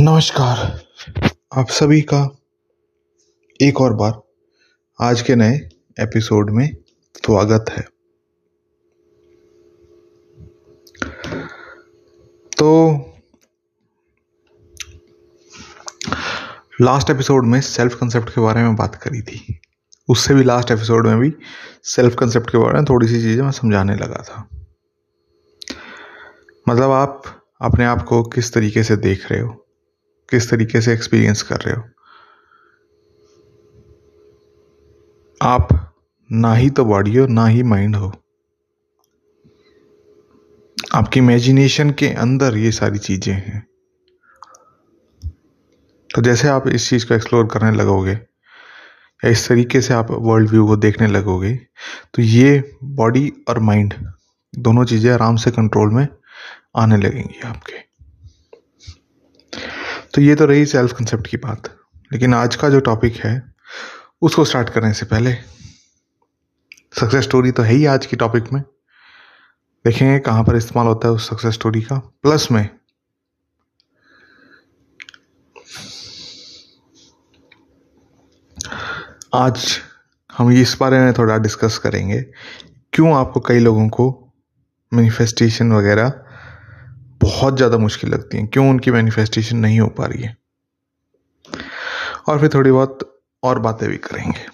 नमस्कार। आप सभी का एक और बार आज के नए एपिसोड में स्वागत है। तो लास्ट एपिसोड में सेल्फ कंसेप्ट के बारे में बात करी थी। उससे भी लास्ट एपिसोड में भी सेल्फ कंसेप्ट के बारे में थोड़ी सी चीज़ें मैं समझाने लगा था। मतलब आप अपने आप को किस तरीके से देख रहे हो? किस तरीके से एक्सपीरियंस कर रहे हो? आप ना ही तो बॉडी हो, ना ही माइंड हो। आपकी इमेजिनेशन के अंदर ये सारी चीज़ें हैं। तो जैसे आप इस चीज़ को एक्सप्लोर करने लगोगे, या इस तरीके से आप वर्ल्ड व्यू को देखने लगोगे तो ये बॉडी और माइंड दोनों चीज़ें आराम से कंट्रोल में आने लगेंगी आपके। तो ये तो रही सेल्फ कंसेप्ट की बात। लेकिन आज का जो टॉपिक है, उसको स्टार्ट करने से पहले सक्सेस स्टोरी तो है ही आज की टॉपिक में। देखेंगे कहाँ पर इस्तेमाल होता है उस सक्सेस स्टोरी का। प्लस में, आज हम इस बारे में थोड़ा डिस्कस करेंगे, क्यों आपको कई लोगों को मैनिफेस्टेशन वगैरह बहुत ज़्यादा मुश्किल लगती हैं। क्यों उनकी मैनिफेस्टेशन नहीं हो पा रही है? और फिर थोड़ी बहुत और बातें भी करेंगे।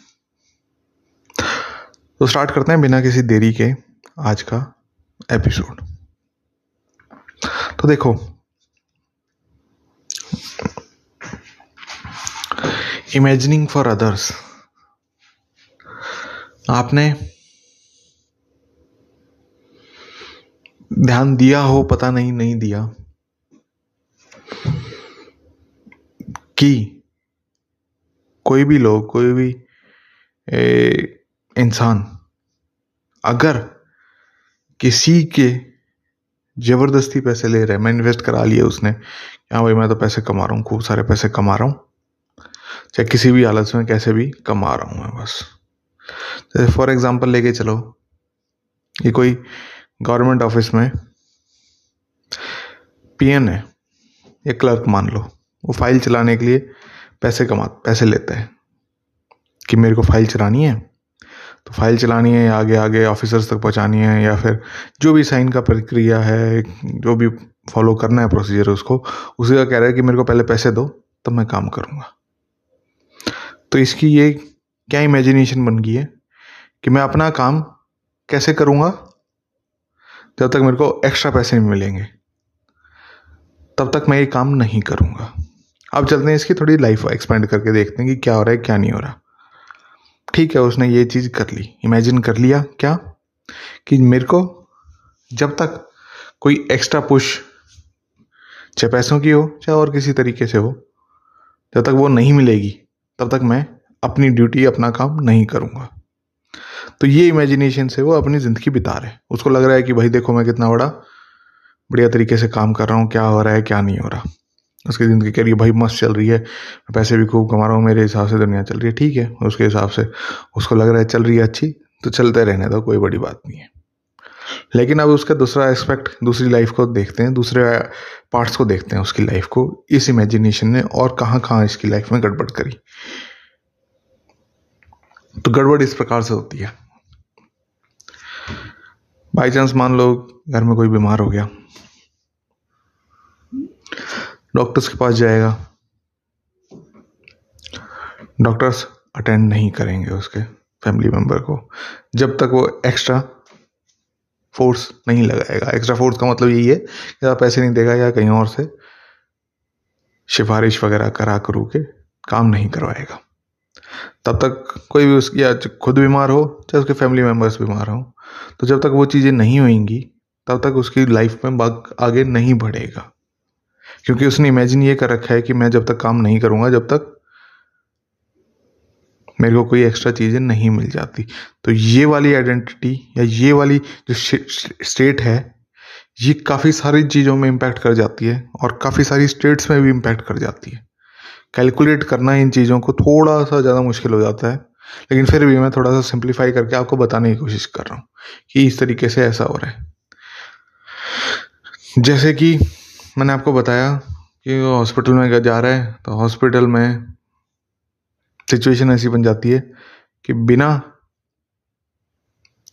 तो स्टार्ट करते हैं बिना किसी देरी के आज का एपिसोड तो देखो इमेजिनिंग फॉर अदर्स आपने ध्यान दिया हो, पता नहीं नहीं दिया। कि कोई भी लोग, कोई भी इंसान, अगर किसी के ज़बरदस्ती पैसे ले रहे हैं, मैं इन्वेस्ट करा लिया उसने हाँ भाई मैं तो पैसे कमा रहा हूँ, खूब सारे पैसे कमा रहा हूँ, चाहे किसी भी हालत में कैसे भी कमा रहा हूँ मैं बस। जैसे फॉर एग्जांपल लेके चलो, ये कोई गवर्नमेंट ऑफ़िस में पीएन है या क्लर्क मान लो, वो फ़ाइल चलाने के लिए पैसे कमा, पैसे लेते हैं कि मेरे को फ़ाइल चलानी है तो फ़ाइल चलानी है, आगे आगे ऑफिसर्स तक पहुंचानी है, या फिर जो भी साइन का प्रक्रिया है, जो भी फॉलो करना है प्रोसीजर उसको, उसी का कह रहा है कि मेरे को पहले पैसे दो, तब मैं काम करूँगा। तो इसकी ये क्या इमेजिनेशन बन गई है कि मैं अपना काम कैसे करूँगा? जब तक मेरे को एक्स्ट्रा पैसे नहीं मिलेंगे, तब तक मैं ये काम नहीं करूँगा। अब चलते हैं इसकी थोड़ी लाइफ एक्सपेंड करके देखते हैं कि क्या हो रहा है, क्या नहीं हो रहा। ठीक है, उसने ये चीज़ कर ली। इमेजिन कर लिया क्या? कि मेरे को जब तक कोई एक्स्ट्रा पुश चाहे पैसों की हो, चाहे और किसी तरीके से हो, जब तक वो नहीं मिलेगी, तब तक मैं अपनी ड्यूटी अपना काम नहीं करूँगा। तो ये इमेजिनेशन से वो अपनी ज़िंदगी बिता रहे उसको लग रहा है कि भाई देखो मैं कितना बड़ा, बढ़िया तरीके से काम कर रहा हूँ, क्या हो रहा है, क्या नहीं हो रहा। उसकी ज़िंदगी कह रही है, भाई मस्त चल रही है पैसे भी खूब कमा रहा हूँ, मेरे हिसाब से दुनिया चल रही है, ठीक है। उसके हिसाब से उसको लग रहा है चल रही है अच्छी तो चलते रहने दो, कोई बड़ी बात नहीं है। लेकिन अब उसका दूसरा एस्पेक्ट दूसरी लाइफ को देखते हैं, दूसरे पार्ट्स को देखते हैं उसकी लाइफ को। इस इमेजिनेशन ने और कहाँ कहाँ इसकी लाइफ में गड़बड़ करी। तो गड़बड़ इस प्रकार से होती है। बाई चांस मान लो घर में कोई बीमार हो गया। डॉक्टर्स के पास जाएगा। डॉक्टर्स अटेंड नहीं करेंगे उसके फैमिली मेंबर को। जब तक वो एक्स्ट्रा फोर्स नहीं लगाएगा। एक्स्ट्रा फोर्स का मतलब यही है कि आप पैसे नहीं देगा या कहीं और से सिफारिश वगैरह करा करू के काम नहीं करवाएगा। तब तक कोई भी उसकी या खुद बीमार हो, चाहे उसके फैमिली मेंबर्स बीमार हो तो जब तक वो चीज़ें नहीं होंगी, तब तक उसकी लाइफ में बाग आगे नहीं बढ़ेगा। क्योंकि उसने इमेजिन ये कर रखा है कि मैं जब तक काम नहीं करूँगा, जब तक मेरे को कोई एक्स्ट्रा चीज़ें नहीं मिल जाती। तो ये वाली आइडेंटिटी या ये वाली जो स्टेट है, ये काफ़ी सारी चीज़ों में इम्पैक्ट कर जाती है और काफ़ी सारी स्टेट्स में भी इम्पैक्ट कर जाती है। कैलकुलेट करना इन चीज़ों को थोड़ा सा ज़्यादा मुश्किल हो जाता है। लेकिन फिर भी मैं थोड़ा सा सिंप्लीफाई करके आपको बताने की कोशिश कर रहा हूँ कि इस तरीके से ऐसा हो रहा है। जैसे कि मैंने आपको बताया कि हॉस्पिटल में जा रहा है तो हॉस्पिटल में सिचुएशन ऐसी बन जाती है कि बिना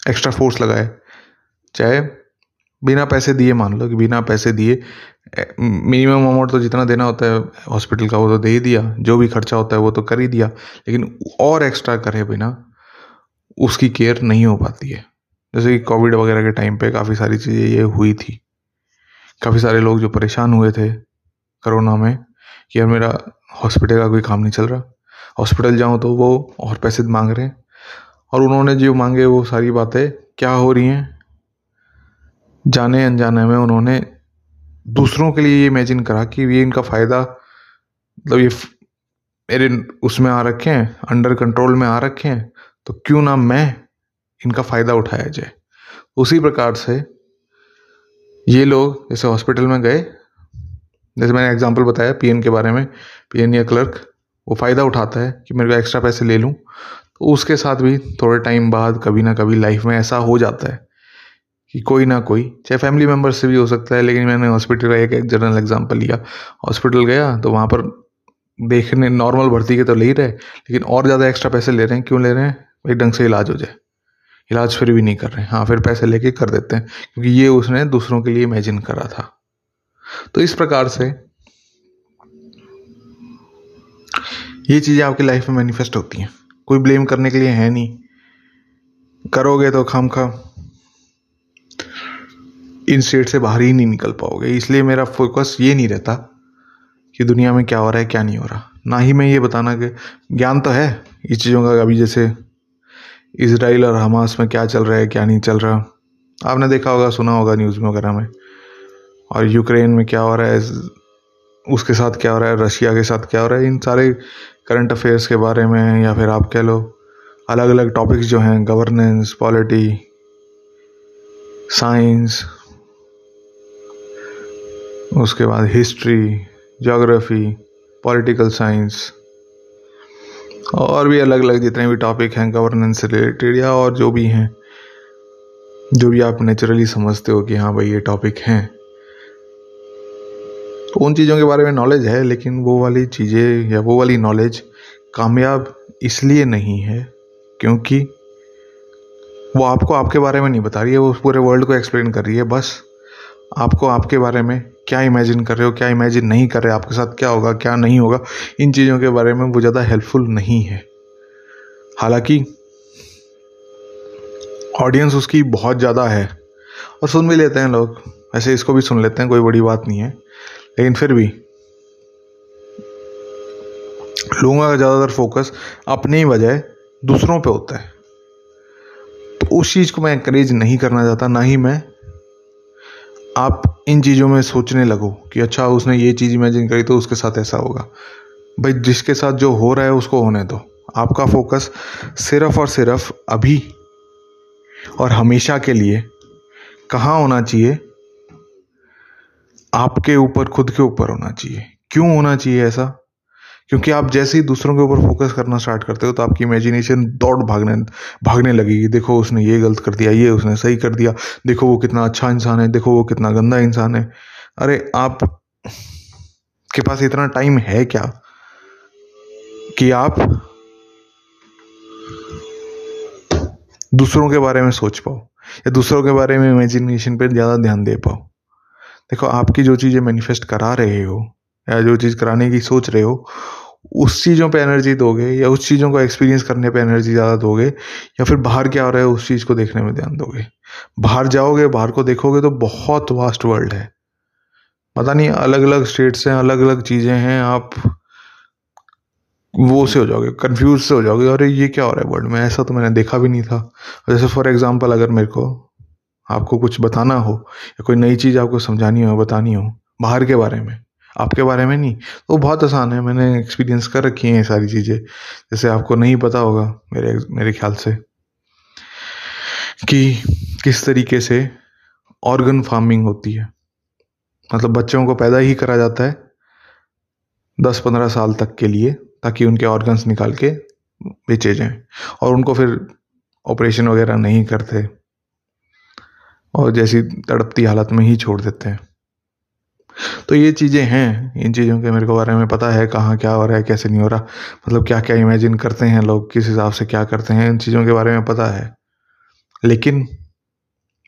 एक्स्ट्रा फोर्स लगाए, चाहे बिना पैसे दिए मान लो कि बिना पैसे दिए मिनिमम अमाउंट तो जितना देना होता है हॉस्पिटल का वो तो दे ही दिया, जो भी खर्चा होता है वो तो कर ही दिया, लेकिन और एक्स्ट्रा करे बिना उसकी केयर नहीं हो पाती है। जैसे कि कोविड वगैरह के टाइम पे काफ़ी सारी चीज़ें ये हुई थी। काफ़ी सारे लोग जो परेशान हुए थे कोरोना में, कि यार मेरा हॉस्पिटल का कोई काम नहीं चल रहा हॉस्पिटल जाऊँ तो वो और पैसे मांग रहे हैं। और उन्होंने जो मांगे वो सारी बातें, क्या हो रही हैं? जाने अनजाने में उन्होंने दूसरों के लिए ये इमेजिन करा कि ये इनका फ़ायदा मतलब ये मेरे उसमें आ रखे हैं अंडर कंट्रोल में आ रखे हैं तो क्यों ना मैं इनका फ़ायदा उठाया जाए? उसी प्रकार से ये लोग जैसे हॉस्पिटल में गए, जैसे मैंने एग्जांपल बताया पीएन के बारे में पीएन या क्लर्क वो फ़ायदा उठाता है कि मेरे को एक्स्ट्रा पैसे ले लूँ। तो उसके साथ भी थोड़े टाइम बाद कभी ना कभी लाइफ में ऐसा हो जाता है। कि कोई ना कोई, चाहे फैमिली मेंबर से भी हो सकता है, लेकिन मैंने हॉस्पिटल का एक जनरल एग्ज़ाम्पल लिया। हॉस्पिटल गया तो वहाँ पर देखने नॉर्मल भर्ती के तो ले ही रहे, लेकिन और ज़्यादा एक्स्ट्रा पैसे ले रहे हैं। क्यों ले रहे हैं? एक ढंग से इलाज हो जाए। इलाज फिर भी नहीं कर रहे हैं। हाँ फिर पैसे लेके कर देते हैं, क्योंकि ये उसने दूसरों के लिए इमेजिन करा था। तो इस प्रकार से ये चीज़ें आपकी लाइफ में मैनिफेस्ट होती हैं। कोई ब्लेम करने के लिए है नहीं। करोगे तो खाम खा इन स्टेट से बाहर ही नहीं निकल पाओगे। इसलिए मेरा फोकस ये नहीं रहता कि दुनिया में क्या हो रहा है, क्या नहीं हो रहा। ना ही मैं ये बताना कि ज्ञान तो है इस चीज़ों का, अभी जैसे इसराइल और हमास में क्या चल रहा है, क्या नहीं चल रहा। आपने देखा होगा, सुना होगा न्यूज़ में वगैरह में। और यूक्रेन में क्या हो रहा है, उसके साथ क्या हो रहा है, रशिया के साथ क्या हो रहा है, इन सारे करंट अफेयर्स के बारे में या फिर आप कह लो अलग अलग टॉपिक्स जो हैं गवर्नेंस पॉलिटी साइंस उसके बाद हिस्ट्री जोग्राफी पॉलिटिकल साइंस, और भी अलग अलग जितने भी टॉपिक हैं गवर्नेंस से रिलेटेड या और जो भी हैं, जो भी आप नेचुरली समझते हो कि हाँ भाई ये टॉपिक हैं। तो उन चीज़ों के बारे में नॉलेज है, लेकिन वो वाली चीज़ें या वो वाली नॉलेज कामयाब इसलिए नहीं है क्योंकि वो आपको आपके बारे में नहीं बता रही है, वो पूरे वर्ल्ड को एक्सप्लेन कर रही है, बस। आपको आपके बारे में क्या इमेजिन कर रहे हो, क्या इमेजिन नहीं कर रहे, आपके साथ क्या होगा, क्या नहीं होगा, इन चीज़ों के बारे में वो ज़्यादा हेल्पफुल नहीं है। हालाँकि ऑडियंस उसकी बहुत ज़्यादा है, और सुन भी लेते हैं लोग। ऐसे इसको भी सुन लेते हैं, कोई बड़ी बात नहीं है। लेकिन फिर भी, लोगों का ज़्यादातर फोकस अपने ही बजाय दूसरों पे होता है। तो उस चीज़ को मैं इंकरेज नहीं करना चाहता, ना ही मैं आप इन चीज़ों में सोचने लगो कि अच्छा उसने ये चीज़ इमेजिन करी तो उसके साथ ऐसा होगा। भाई, जिसके साथ जो हो रहा है उसको होने दो। आपका फोकस सिर्फ़ और सिर्फ़ अभी और हमेशा के लिए कहाँ होना चाहिए? आपके ऊपर, खुद के ऊपर होना चाहिए। क्यों होना चाहिए ऐसा? क्योंकि आप जैसे ही दूसरों के ऊपर फोकस करना स्टार्ट करते हो तो आपकी इमेजिनेशन दौड़ भागने भागने लगेगी। देखो, उसने ये गलत कर दिया, ये उसने सही कर दिया। देखो, वो कितना अच्छा इंसान है, देखो, वो कितना गंदा इंसान है। अरे, आप के पास इतना टाइम है क्या कि आप दूसरों के बारे में सोच पाओ, या दूसरों के बारे में इमेजिनेशन पर ज़्यादा ध्यान दे पाओ? देखो, आपकी जो चीज़ें मैनिफेस्ट करा रहे हो या जो चीज़ कराने की सोच रहे हो, उस चीज़ों पे एनर्जी दोगे या उस चीज़ों को एक्सपीरियंस करने पे एनर्जी ज़्यादा दोगे या फिर बाहर क्या हो रहा है उस चीज़ को देखने में ध्यान दोगे? बाहर जाओगे, बाहर को देखोगे तो बहुत वास्ट वर्ल्ड है। पता नहीं अलग अलग स्टेट्स हैं अलग अलग चीज़ें हैं, आप वो से हो जाओगे कंफ्यूज से हो जाओगे, अरे ये क्या हो रहा है वर्ल्ड में? ऐसा तो मैंने देखा भी नहीं था। जैसे फॉर एग्ज़ाम्पल अगर मेरे को आपको कुछ बताना हो या कोई नई चीज़ आपको समझानी हो बतानी हो, बाहर के बारे में आपके बारे में नहीं। तो बहुत आसान है, मैंने एक्सपीरियंस कर रखी है ये सारी चीज़ें। जैसे आपको नहीं पता होगा मेरे मेरे ख्याल से, कि किस तरीके से ऑर्गन फ़ार्मिंग होती है। मतलब बच्चों को पैदा ही करा जाता है दस पंद्रह साल तक के लिए, ताकि उनके ऑर्गन्स निकाल के बेचे जाएँ, और उनको फिर ऑपरेशन वगैरह नहीं करते, और जैसी तड़पती हालत में ही छोड़ देते हैं। तो ये चीज़ें हैं, इन चीज़ों के मेरे को बारे में पता है, कहाँ क्या हो रहा है, कैसे नहीं हो रहा मतलब क्या क्या इमेजिन करते हैं लोग, किस हिसाब से क्या करते हैं, इन चीज़ों के बारे में पता है। लेकिन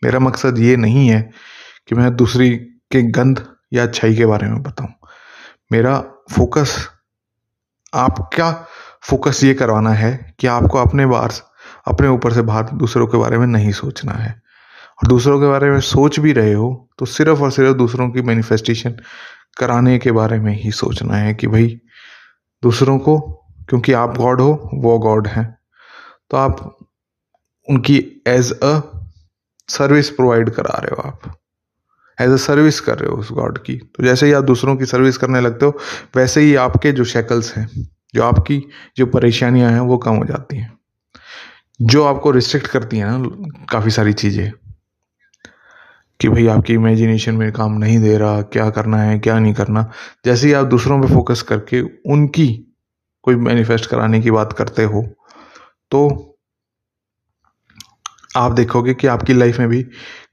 मेरा मकसद ये नहीं है कि मैं दूसरी के गंध या अच्छाई के बारे में बताऊँ। मेरा फोकस आपका फोकस ये करवाना है कि आपको अपने बार अपने ऊपर से बाहर दूसरों के बारे में नहीं सोचना है। और दूसरों के बारे में सोच भी रहे हो तो सिर्फ़ और सिर्फ़ दूसरों की मैनिफेस्टेशन कराने के बारे में ही सोचना है कि भाई, दूसरों को, क्योंकि आप गॉड हो, वो गॉड हैं। तो आप उनकी एज अ सर्विस प्रोवाइड करा रहे हो आप। एज अ सर्विस कर रहे हो उस गॉड की। तो जैसे ही आप दूसरों की सर्विस करने लगते हो, वैसे ही आपके जो शेकल्स हैं, जो आपकी जो परेशानियाँ हैं, वो कम हो जाती हैं। जो आपको रिस्ट्रिक्ट करती हैं ना, काफ़ी सारी चीज़ें। कि भाई आपकी इमेजिनेशन में काम नहीं दे रहा, क्या करना है, क्या नहीं करना। जैसे ही आप दूसरों पे फोकस करके उनकी कोई मैनिफेस्ट कराने की बात करते हो तो आप देखोगे कि आपकी लाइफ में भी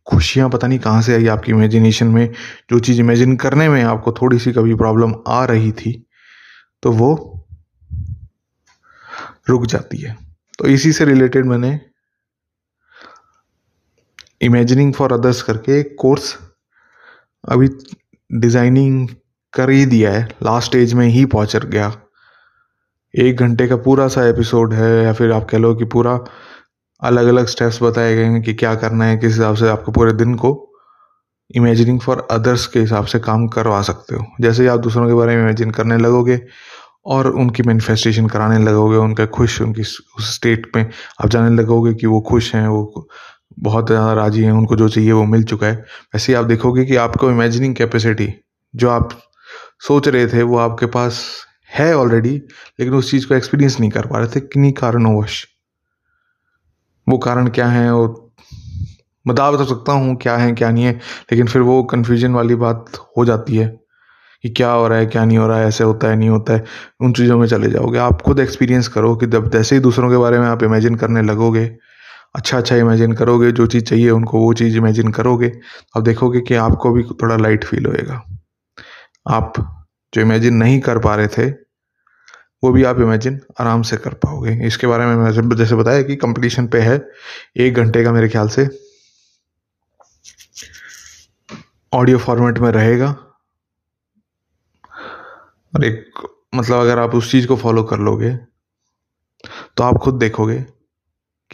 खुशियाँ पता नहीं कहाँ से आई आपकी इमेजिनेशन में। जो चीज़ इमेजिन करने में आपको थोड़ी सी कभी प्रॉब्लम आ रही थी तो वो रुक जाती है। तो इसी से रिलेटेड मैंने इमेजिनिंग फॉर अदर्स करके एक कोर्स अभी डिज़ाइनिंग कर ही दिया है। लास्ट स्टेज में ही पहुँच गया। एक घंटे का पूरा सा एपिसोड है या फिर आप कह लो कि पूरा अलग अलग स्टेप्स बताए गए हैं कि क्या करना है, किस हिसाब से आपको पूरे दिन को इमेजिनिंग फॉर अदर्स के हिसाब से काम करवा सकते हो। जैसे ही आप दूसरों के बारे में इमेजिन करने लगोगे और उनकी मैनिफेस्टेशन कराने लगोगे, उनका खुश, उनकी उस स्टेट में आप जाने लगोगे कि वो खुश हैं, वो बहुत ज़्यादा राज़ी हैं, उनको जो चाहिए वो मिल चुका है। वैसे ही आप देखोगे कि आपको इमेजिनिंग कैपेसिटी जो आप सोच रहे थे, वो आपके पास है ऑलरेडी लेकिन उस चीज़ को एक्सपीरियंस नहीं कर पा रहे थे। किन्हीं कारणोंवश? वो कारण क्या है वो बता बता सकता हूँ क्या है, क्या नहीं है, लेकिन फिर वो कन्फ्यूज़न वाली बात हो जाती है कि क्या हो रहा है, क्या नहीं हो रहा है, ऐसे होता है, नहीं होता है। उन चीज़ों में चले जाओगे। आप खुद एक्सपीरियंस करो कि जब जैसे ही दूसरों के बारे में आप इमेजिन करने लगोगे अच्छा अच्छा इमेजिन करोगे, जो चीज़ चाहिए उनको वो चीज़ इमेजिन करोगे, अब देखोगे कि आपको भी थोड़ा लाइट फील होएगा। आप जो इमेजिन नहीं कर पा रहे थे, वो भी आप इमेजिन आराम से कर पाओगे। इसके बारे में मैं जैसे बताया कि कंपटीशन पे है, एक घंटे का मेरे ख्याल से ऑडियो फॉर्मेट में रहेगा। और एक मतलब अगर आप उस चीज़ को फॉलो कर लोगे तो आप खुद देखोगे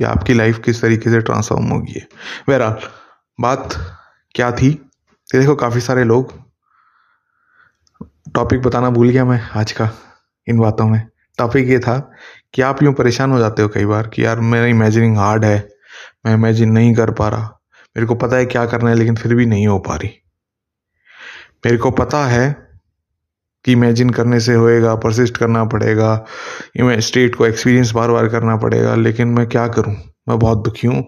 कि आपकी लाइफ किस तरीके से ट्रांसफॉर्म होगी बहरहाल, बात क्या थी? देखो, काफ़ी सारे लोग। टॉपिक बताना भूल गया मैं आज का, इन बातों में। टॉपिक ये था कि आप यूँ परेशान हो जाते हो कई बार कि यार, मेरा इमेजिनिंग हार्ड है, मैं इमेजिन नहीं कर पा रहा। मेरे को पता है क्या करना है, लेकिन फिर भी नहीं हो पा रही। मेरे को पता है कि इमेजिन करने से होएगा परसिस्ट करना पड़ेगा स्टेट को एक्सपीरियंस बार बार करना पड़ेगा, लेकिन मैं क्या करूँ? मैं बहुत दुखी हूँ,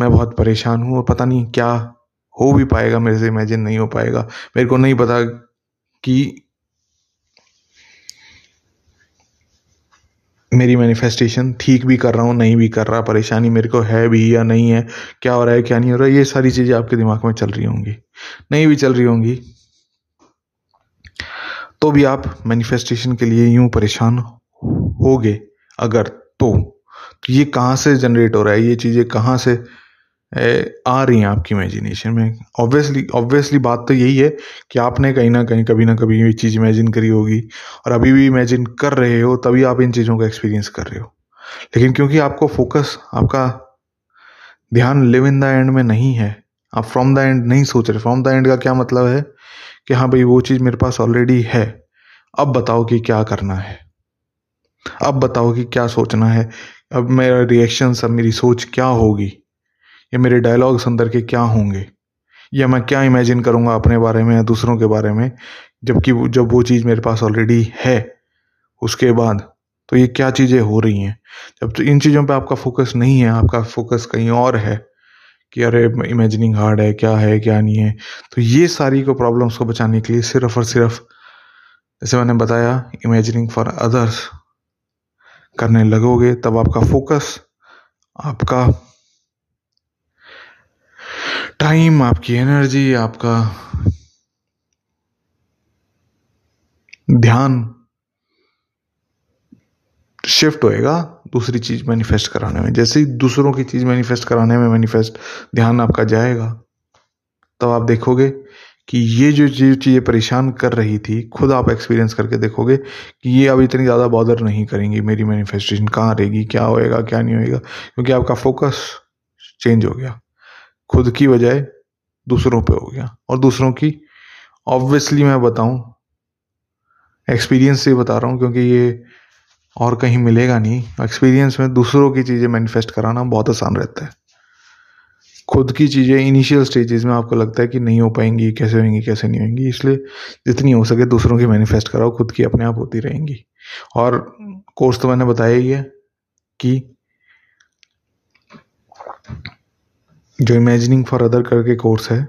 मैं बहुत परेशान हूँ और पता नहीं क्या हो भी पाएगा, मेरे से इमेजिन नहीं हो पाएगा। मेरे को नहीं पता कि मेरी मैनिफेस्टेशन ठीक भी कर रहा हूँ, नहीं भी कर रहा, परेशानी मेरे को है भी या नहीं है, क्या हो रहा है, क्या नहीं हो रहा है ये सारी चीज़ें आपके दिमाग में चल रही होंगी। नहीं भी चल रही होंगी। तो भी आप मैनिफेस्टेशन के लिए यूँ परेशान होगे। अगर तो, तो ये कहाँ से जनरेट हो रहा है? ये चीज़ें कहाँ से आ रही हैं आपकी इमेजिनेशन में? ऑब्वियसली ऑब्वियसली बात तो यही है कि आपने कहीं ना कहीं कभी ना कभी ये चीज़ इमेजिन करी होगी और अभी भी इमेजिन कर रहे हो तभी आप इन चीज़ों का एक्सपीरियंस कर रहे हो। लेकिन क्योंकि आपको फोकस आपका ध्यान लिव इन द एंड में नहीं है आप फ्रॉम द एंड नहीं सोच रहे। फ्रॉम द एंड का क्या मतलब है? कि हाँ भाई वो चीज़ मेरे पास ऑलरेडी है। अब बताओ कि क्या करना है। अब बताओ कि क्या सोचना है। अब मेरा रिएक्शन अब मेरी सोच क्या होगी? या मेरे डायलॉग्स अंदर के क्या होंगे? या मैं क्या इमेजिन करूँगा अपने बारे में या दूसरों के बारे में? जबकि जब वो चीज़ मेरे पास ऑलरेडी है, उसके बाद तो ये क्या चीज़ें हो रही हैं? जब तो इन चीज़ों पे आपका फोकस नहीं है, आपका फोकस कहीं और है। कि अरे इमेजिनिंग हार्ड है, क्या है, क्या नहीं है। तो ये सारी को प्रॉब्लम्स को बचाने के लिए सिर्फ़ और सिर्फ़, जैसे मैंने बताया इमेजिनिंग फॉर अदर्स करने लगोगे, तब आपका फोकस आपका टाइम आपकी एनर्जी आपका ध्यान शिफ्ट होएगा दूसरी चीज़ मैनिफेस्ट कराने में। जैसे ही दूसरों की चीज़ मैनिफेस्ट कराने में मैनिफेस्ट ध्यान आपका जाएगा, तब तो आप देखोगे कि ये जो जो चीज़ें परेशान कर रही थी, खुद आप एक्सपीरियंस करके देखोगे कि ये अब इतनी ज़्यादा बॉदर नहीं करेंगी मेरी मैनिफेस्टेशन कहाँ रहेगी, क्या होएगा, क्या नहीं होएगा? क्योंकि आपका फोकस चेंज हो गया। खुद की बजाय दूसरों पे हो गया। और दूसरों की ऑब्वियसली मैं बताऊँ एक्सपीरियंस से बता रहा हूँ, क्योंकि ये और कहीं मिलेगा नहीं। एक्सपीरियंस में दूसरों की चीज़ें मैनिफेस्ट कराना बहुत आसान रहता है। खुद की चीज़ें इनिशियल स्टेजेस में आपको लगता है कि नहीं हो पाएँगी, कैसे होंगी, कैसे नहीं होंगी। इसलिए जितनी हो सके दूसरों की मैनिफेस्ट कराओ, खुद की अपने आप होती रहेंगी। और कोर्स तो मैंने बताया ही है कि जो इमेजिनिंग फॉर अदर करके कोर्स है,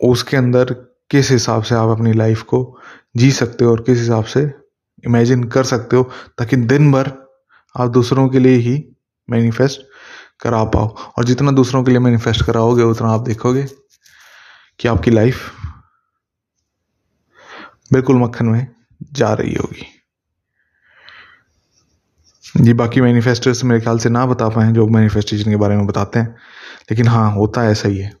उसके अंदर किस हिसाब से आप अपनी लाइफ को जी सकते हो और किस हिसाब से? इमेजिन कर सकते हो, ताकि दिन भर आप दूसरों के लिए ही मैनिफेस्ट करा पाओ। और जितना दूसरों के लिए मैनिफेस्ट कराओगे, उतना आप देखोगे कि आपकी लाइफ बिल्कुल मक्खन में जा रही होगी। जी, बाकी मैनिफेस्टर्स मेरे ख्याल से ना बता पाए, जो मैनिफेस्टेशन के बारे में बताते हैं। लेकिन हाँ होता ऐसा ही है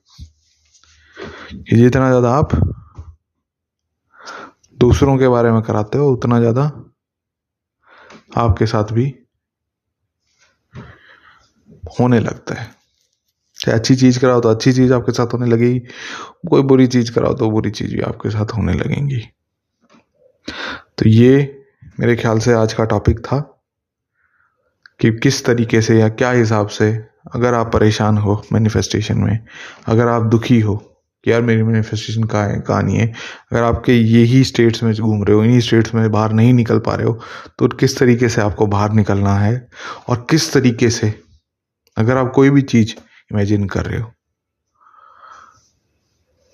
कि जितना ज़्यादा आप दूसरों के बारे में कराते हो उतना ज़्यादा? आपके साथ भी होने लगता है। चाहे अच्छी चीज़ कराओ तो अच्छी चीज़ आपके साथ होने लगेगी। कोई बुरी चीज़ कराओ तो बुरी चीज़ भी आपके साथ होने लगेंगी। तो ये मेरे ख्याल से आज का टॉपिक था कि किस तरीके से या क्या हिसाब से अगर आप परेशान हो मैनिफेस्टेशन में, अगर आप दुखी हो कि यार मेरी मैनिफेस्टेशन कहाँ है, कहाँ नहीं है। अगर आपके यही स्टेट्स में घूम रहे हो, इन्हीं स्टेट्स में बाहर नहीं निकल पा रहे हो तो किस तरीके से आपको बाहर निकलना है? और किस तरीके से अगर आप कोई भी चीज़ इमेजिन कर रहे हो।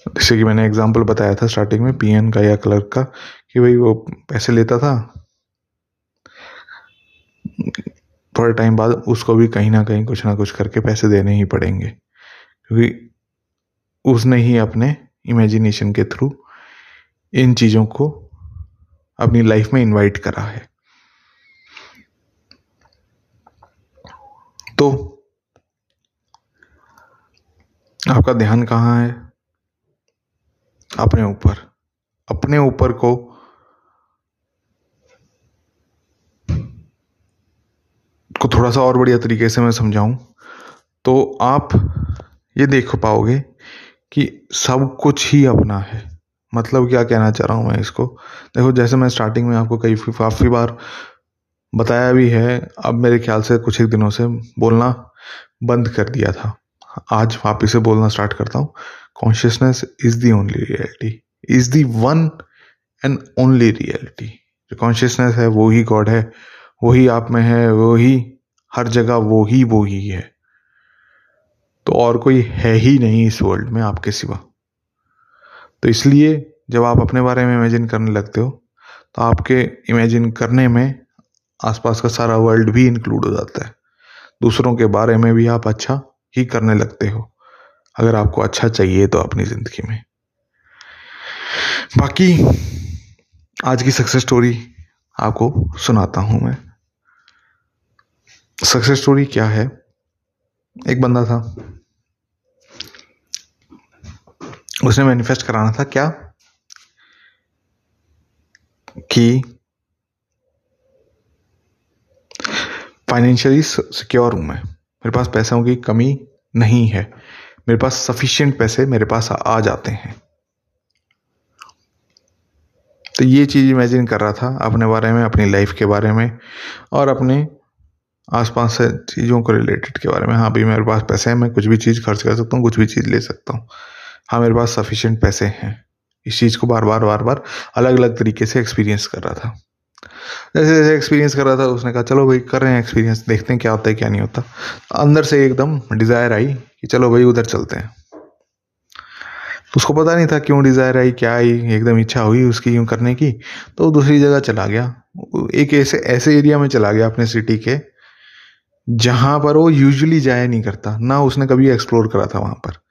जैसे कि मैंने एग्जांपल बताया था स्टार्टिंग में पीएन का या क्लर्क का, कि भाई वो पैसे लेता था। थोड़े टाइम बाद उसको भी कहीं ना कहीं कुछ ना कुछ करके पैसे देने ही पड़ेंगे। क्योंकि उसने ही अपने इमेजिनेशन के थ्रू इन चीज़ों को अपनी लाइफ में इनवाइट करा है। तो आपका ध्यान कहाँ है? अपने ऊपर। अपने ऊपर को को थोड़ा सा और बढ़िया तरीके से मैं समझाऊं। तो आप ये देख पाओगे कि सब कुछ ही अपना है। मतलब क्या कहना चाह रहा हूँ मैं इसको? देखो, जैसे मैं स्टार्टिंग में आपको कई काफ़ी बार बताया भी है, अब मेरे ख्याल से कुछ एक दिनों से बोलना बंद कर दिया था। आज वापिस से बोलना स्टार्ट करता हूँ। Consciousness is the only reality is the one and only reality जो कॉन्शियसनेस है, वो ही गॉड है। वही आप में है, वो ही हर जगह, वो ही वो ही है। तो और कोई है ही नहीं इस वर्ल्ड में आपके सिवा। तो इसलिए जब आप अपने बारे में इमेजिन करने लगते हो तो आपके इमेजिन करने में आसपास का सारा वर्ल्ड भी इंक्लूड हो जाता है। दूसरों के बारे में भी आप अच्छा ही करने लगते हो, अगर आपको अच्छा चाहिए तो अपनी ज़िंदगी में। बाकी, आज की सक्सेस स्टोरी आपको सुनाता हूँ मैं। सक्सेस स्टोरी क्या है? एक बंदा था। उसने मैनिफेस्ट कराना था क्या? कि फाइनेंशियली सिक्योर हूँ मैं। मेरे पास पैसों की कमी नहीं है। मेरे पास सफिशिएंट पैसे मेरे पास आ जाते हैं। तो ये चीज़ इमेजिन कर रहा था अपने बारे में, अपनी लाइफ के बारे में और अपने आसपास से चीज़ों को रिलेटेड के बारे में। हाँ भाई मेरे पास पैसे हैं, मैं कुछ भी चीज़ खर्च कर सकता हूँ, कुछ भी चीज़ ले सकता हूँ। हाँ मेरे पास सफिशिएंट पैसे हैं। इस चीज़ को बार बार बार बार अलग अलग तरीके से एक्सपीरियंस कर रहा था। जैसे जैसे एक्सपीरियंस कर रहा था, उसने कहा, चलो भाई, कर रहे हैं एक्सपीरियंस देखते हैं क्या होता है, क्या नहीं होता। अंदर से एकदम डिज़ायर आई कि चलो भाई, उधर चलते हैं। तो उसको पता नहीं था क्यों डिज़ायर आई, क्या आई, एकदम इच्छा हुई उसकी यूँ करने की तो दूसरी जगह चला गया। एक ऐसे ऐसे एरिया में चला गया अपने सिटी के, जहाँ पर वो यूजुअली जाया नहीं करता, ना उसने कभी एक्सप्लोर करा था वहाँ पर।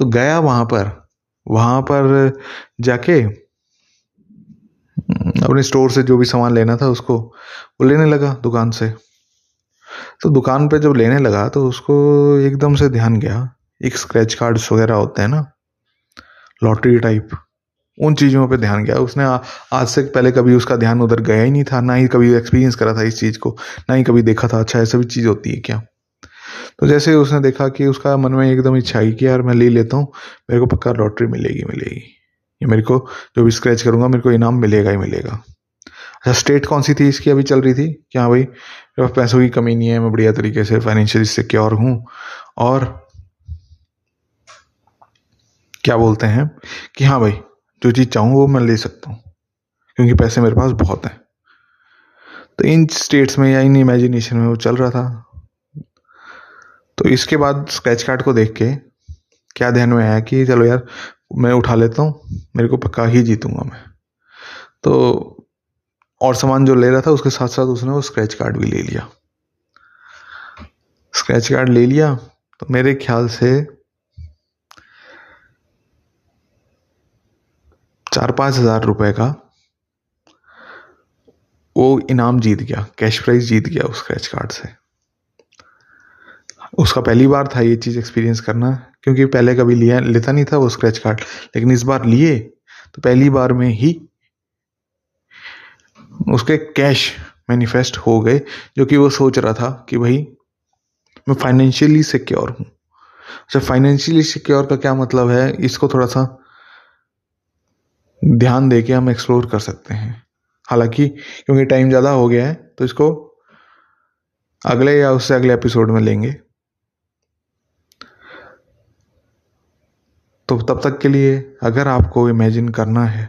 तो गया वहाँ पर वहाँ पर जाके अपने स्टोर से जो भी सामान लेना था उसको, वो लेने लगा दुकान से। तो दुकान पे जब लेने लगा तो उसको एकदम से ध्यान गया। एक स्क्रैच कार्ड्स वगैरह होते हैं ना लॉटरी टाइप उन चीज़ों पे ध्यान गया। उसने आज से पहले कभी उसका ध्यान उधर गया ही नहीं था, ना ही कभी एक्सपीरियंस करा था इस चीज़ को, ना ही कभी देखा था अच्छा ऐसा भी चीज़ होती है क्या? तो जैसे उसने देखा कि उसका मन में एकदम इच्छा आई कि यार मैं ले लेता हूँ, मेरे को पक्का लॉटरी मिलेगी मिलेगी। ये मेरे को जो भी स्क्रैच करूँगा, मेरे को इनाम मिलेगा ही मिलेगा। अच्छा स्टेट कौन सी थी इसकी अभी चल रही थी? कि हाँ भाई मेरे पास पैसों की कमी नहीं है, मैं बढ़िया तरीके से फाइनेंशियली सिक्योर हूँ। और क्या बोलते हैं कि हाँ भाई, जो चीज़ चाहूँ वो मैं ले सकता हूँ, क्योंकि पैसे मेरे पास बहुत हैं। तो इन स्टेट्स में या इन इमेजिनेशन में वो चल रहा था। तो इसके बाद स्क्रैच कार्ड को देख के क्या ध्यान में आया कि चलो यार, मैं उठा लेता हूँ, मेरे को पक्का ही जीतूँगा मैं। तो और सामान जो ले रहा था, उसके साथ साथ उसने वो स्क्रैच कार्ड भी ले लिया। स्क्रैच कार्ड ले लिया तो मेरे ख्याल से चार पाँच हज़ार रुपए का वो इनाम जीत गया कैश प्राइज जीत गया उस स्क्रैच कार्ड से। उसका पहली बार था ये चीज़ एक्सपीरियंस करना, क्योंकि पहले कभी लिया, लेता नहीं था वो स्क्रैच कार्ड लेकिन इस बार लिए तो पहली बार में ही उसके कैश मैनिफेस्ट हो गए, जो कि वो सोच रहा था कि भाई, मैं फाइनेंशियली सिक्योर हूँ। अच्छा फाइनेंशियली सिक्योर का क्या मतलब है? इसको थोड़ा सा ध्यान दे के हम एक्सप्लोर कर सकते हैं। हालाँकि, क्योंकि टाइम ज़्यादा हो गया है तो इसको अगले या उससे अगले एपिसोड में लेंगे। तो तब तक के लिए अगर आपको इमेजिन करना है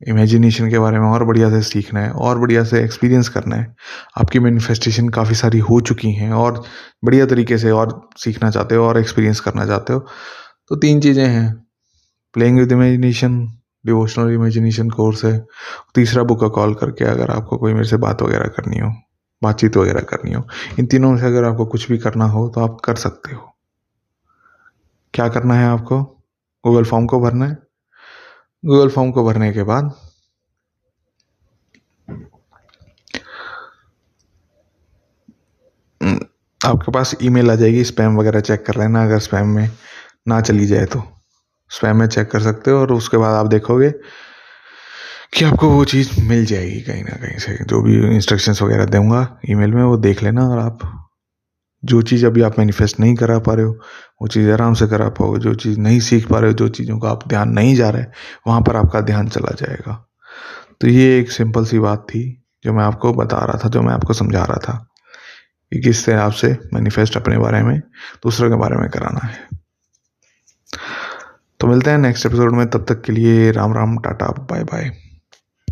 इमेजिनेशन के बारे में और बढ़िया से सीखना है, और बढ़िया से एक्सपीरियंस करना है, आपकी मैनिफेस्टेशन काफ़ी सारी हो चुकी हैं और बढ़िया तरीके से और सीखना चाहते हो और एक्सपीरियंस करना चाहते हो तो तीन चीज़ें हैं। Playing with imagination devotional imagination course है। तीसरा बुक का कॉल करके अगर आपको कोई मेरे से बात वगैरह करनी हो, बातचीत वगैरह करनी हो, इन तीनों में से अगर आपको कुछ भी करना हो तो आप कर सकते हो। क्या करना है आपको? गूगल फॉर्म को भरना है। गूगल फॉर्म को भरने के बाद आपके पास ईमेल आ जाएगी, स्पैम वगैरह चेक कर लेना अगर स्पैम में ना चली जाए तो। स्पैम में चेक कर सकते हो और उसके बाद आप देखोगे कि आपको वो चीज़ मिल जाएगी कहीं ना कहीं से। जो भी इंस्ट्रक्शंस वगैरह दूँगा ईमेल में वो देख लेना और आप जो चीज़ अभी आप मैनिफेस्ट नहीं करा पा रहे हो, वो चीज़ आराम से करा पाओगे। जो चीज़ नहीं सीख पा रहे हो, जो चीज़ों का आप ध्यान नहीं जा रहे, वहाँ पर आपका ध्यान चला जाएगा। तो ये एक सिंपल सी बात थी, जो मैं आपको बता रहा था, जो मैं आपको समझा रहा था कि किस तरह आपसे मैनिफेस्ट अपने बारे में, दूसरों के बारे में कराना है। तो मिलते हैं नेक्स्ट एपिसोड में, तब तक के लिए Ram Ram, tata bye bye